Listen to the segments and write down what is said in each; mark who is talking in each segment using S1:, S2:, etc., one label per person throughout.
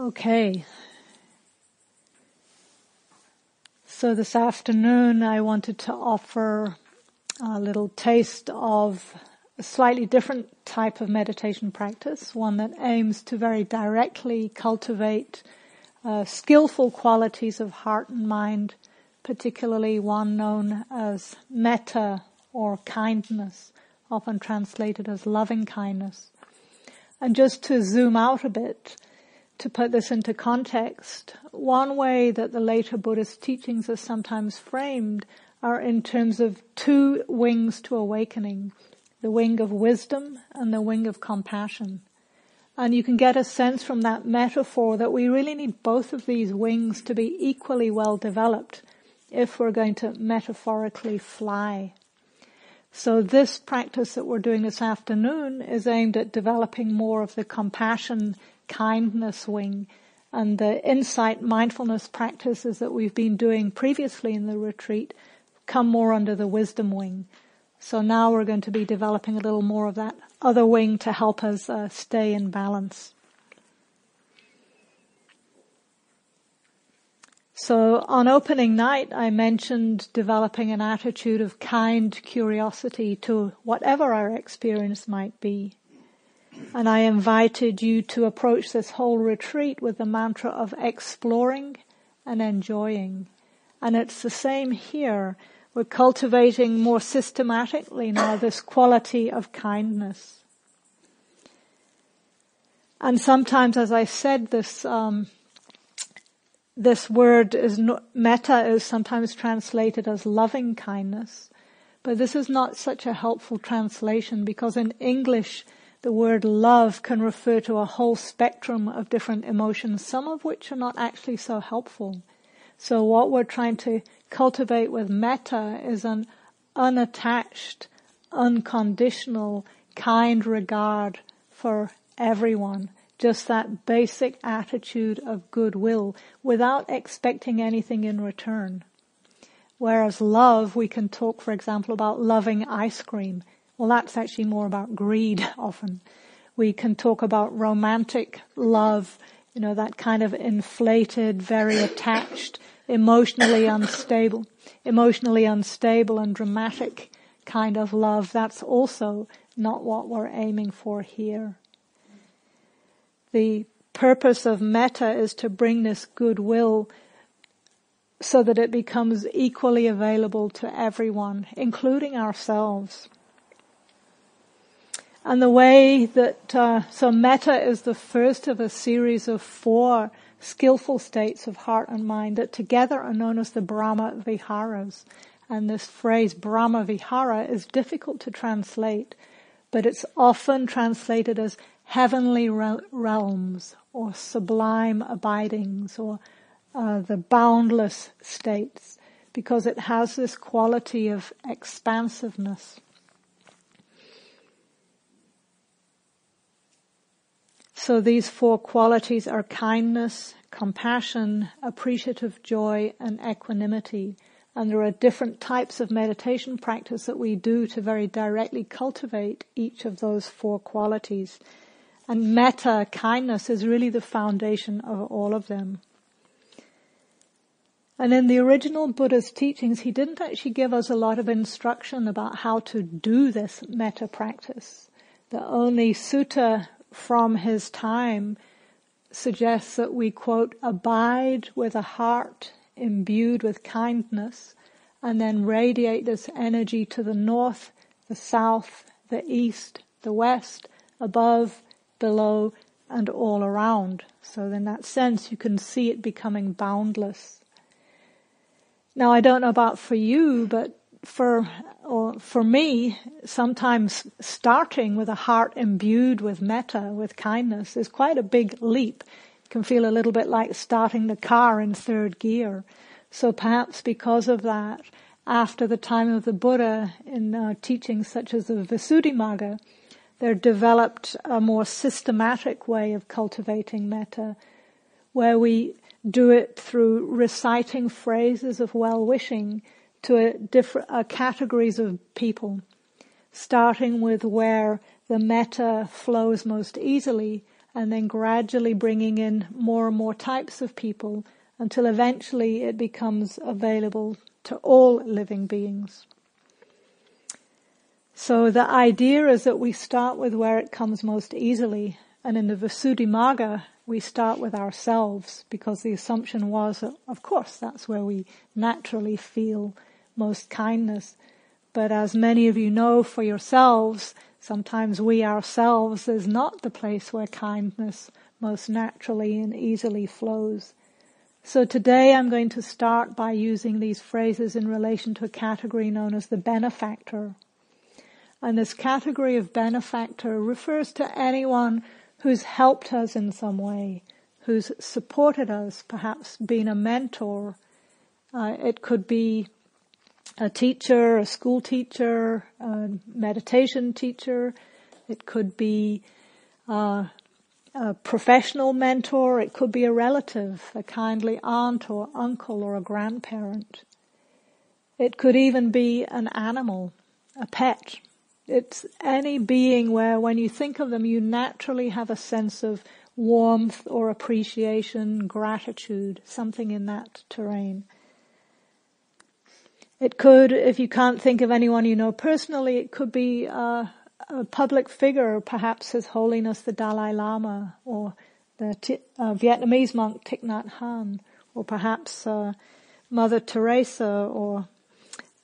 S1: Okay. So this afternoon I wanted to offer a little taste of a slightly different type of meditation practice, one that aims to very directly cultivate uh, skillful qualities of heart and mind, particularly one known as metta or kindness, often translated as loving kindness. And just to zoom out a bit, to put this into context, one way that the later Buddhist teachings are sometimes framed are in terms of two wings to awakening, the wing of wisdom and the wing of compassion. And you can get a sense from that metaphor that we really need both of these wings to be equally well developed if we're going to metaphorically fly. So this practice that we're doing this afternoon is aimed at developing more of the compassion kindness wing and the insight mindfulness practices that we've been doing previously in the retreat come more under the wisdom wing. So now we're going to be developing a little more of that other wing to help us uh, stay in balance. So on opening night, I mentioned developing an attitude of kind curiosity to whatever our experience might be. And I invited you to approach this whole retreat with the mantra of exploring and enjoying. And it's the same here. We're cultivating more systematically now this quality of kindness. And sometimes, as I said, this um, this word is no, metta is sometimes translated as loving kindness, but this is not such a helpful translation because in English the word love can refer to a whole spectrum of different emotions, some of which are not actually so helpful. So what we're trying to cultivate with metta is an unattached, unconditional, kind regard for everyone. Just that basic attitude of goodwill without expecting anything in return. Whereas love, we can talk, for example, about loving ice cream. Well, that's actually more about greed often. We can talk about romantic love, you know, that kind of inflated, very attached, emotionally unstable, emotionally unstable and dramatic kind of love. That's also not what we're aiming for here. The purpose of metta is to bring this goodwill so that it becomes equally available to everyone, including ourselves. And the way that, uh, so metta is the first of a series of four skillful states of heart and mind that together are known as the Brahma Viharas. And this phrase Brahma Vihara is difficult to translate, but it's often translated as heavenly realms or sublime abidings or uh, the boundless states because it has this quality of expansiveness. So these four qualities are kindness, compassion, appreciative joy, and equanimity. And there are different types of meditation practice that we do to very directly cultivate each of those four qualities. And metta, kindness, is really the foundation of all of them. And in the original Buddha's teachings, he didn't actually give us a lot of instruction about how to do this metta practice. The only sutta from his time suggests that we quote, abide with a heart imbued with kindness and then radiate this energy to the north, the south, the east, the west, above, below, and all around. So in that sense, you can see it becoming boundless. Now I don't know about for you, but for or for me, sometimes starting with a heart imbued with metta, with kindness, is quite a big leap. It can feel a little bit like starting the car in third gear. So perhaps because of that, after the time of the Buddha, in uh, teachings such as the Visuddhimagga, there developed a more systematic way of cultivating metta, where we do it through reciting phrases of well-wishing, to different uh, categories of people, starting with where the metta flows most easily, and then gradually bringing in more and more types of people until eventually it becomes available to all living beings. So the idea is that we start with where it comes most easily. And in the Visuddhimagga, we start with ourselves because the assumption was that, of course, that's where we naturally feel most kindness. But as many of you know for yourselves, sometimes we ourselves is not the place where kindness most naturally and easily flows. So today I'm going to start by using these phrases in relation to a category known as the benefactor. And this category of benefactor refers to anyone who's helped us in some way, who's supported us, perhaps been a mentor. Uh, it could be a teacher, a school teacher, a meditation teacher. It could be uh, a professional mentor. It could be a relative, a kindly aunt or uncle or a grandparent. It could even be an animal, a pet. It's any being where when you think of them, you naturally have a sense of warmth or appreciation, gratitude, something in that terrain. It could, if you can't think of anyone you know personally, it could be a, a public figure, perhaps His Holiness the Dalai Lama, or the T- uh, Vietnamese monk Thich Nhat Hanh, or perhaps uh, Mother Teresa, or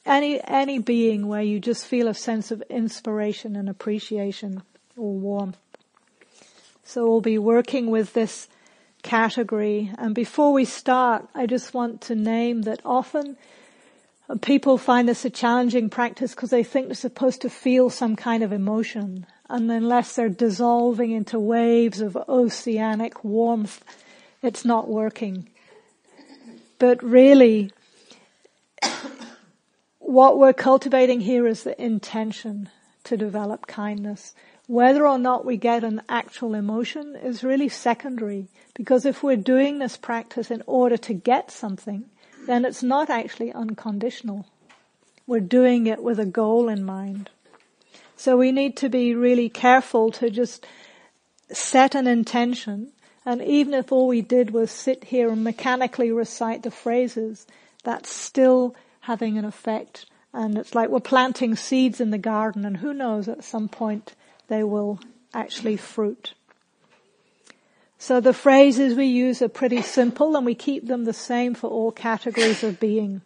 S1: any any being where you just feel a sense of inspiration and appreciation or warmth. So we'll be working with this category. And before we start, I just want to name that often People find this a challenging practice because they think they're supposed to feel some kind of emotion. And unless they're dissolving into waves of oceanic warmth, it's not working. But really, what we're cultivating here is the intention to develop kindness. Whether or not we get an actual emotion is really secondary because if we're doing this practice in order to get something, then it's not actually unconditional. We're doing it with a goal in mind. So we need to be really careful to just set an intention and even if all we did was sit here and mechanically recite the phrases, that's still having an effect. And it's like we're planting seeds in the garden and who knows at some point they will actually fruit. So the phrases we use are pretty simple and we keep them the same for all categories of being.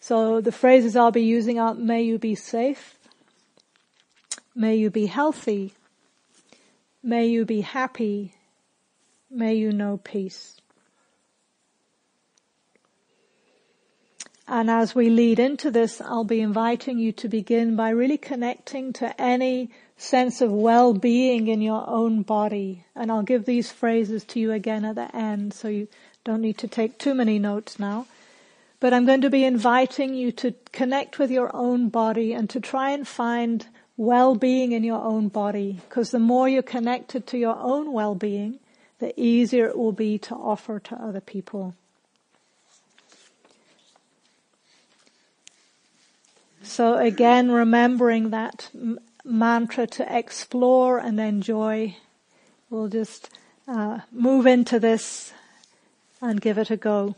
S1: So the phrases I'll be using are, may you be safe, may you be healthy, may you be happy, may you know peace. And as we lead into this, I'll be inviting you to begin by really connecting to any sense of well-being in your own body. And I'll give these phrases to you again at the end, so you don't need to take too many notes now. But I'm going to be inviting you to connect with your own body and to try and find well-being in your own body. Because the more you're connected to your own well-being, the easier it will be to offer to other people. So again, remembering that mantra to explore and enjoy. We'll just uh, move into this and give it a go.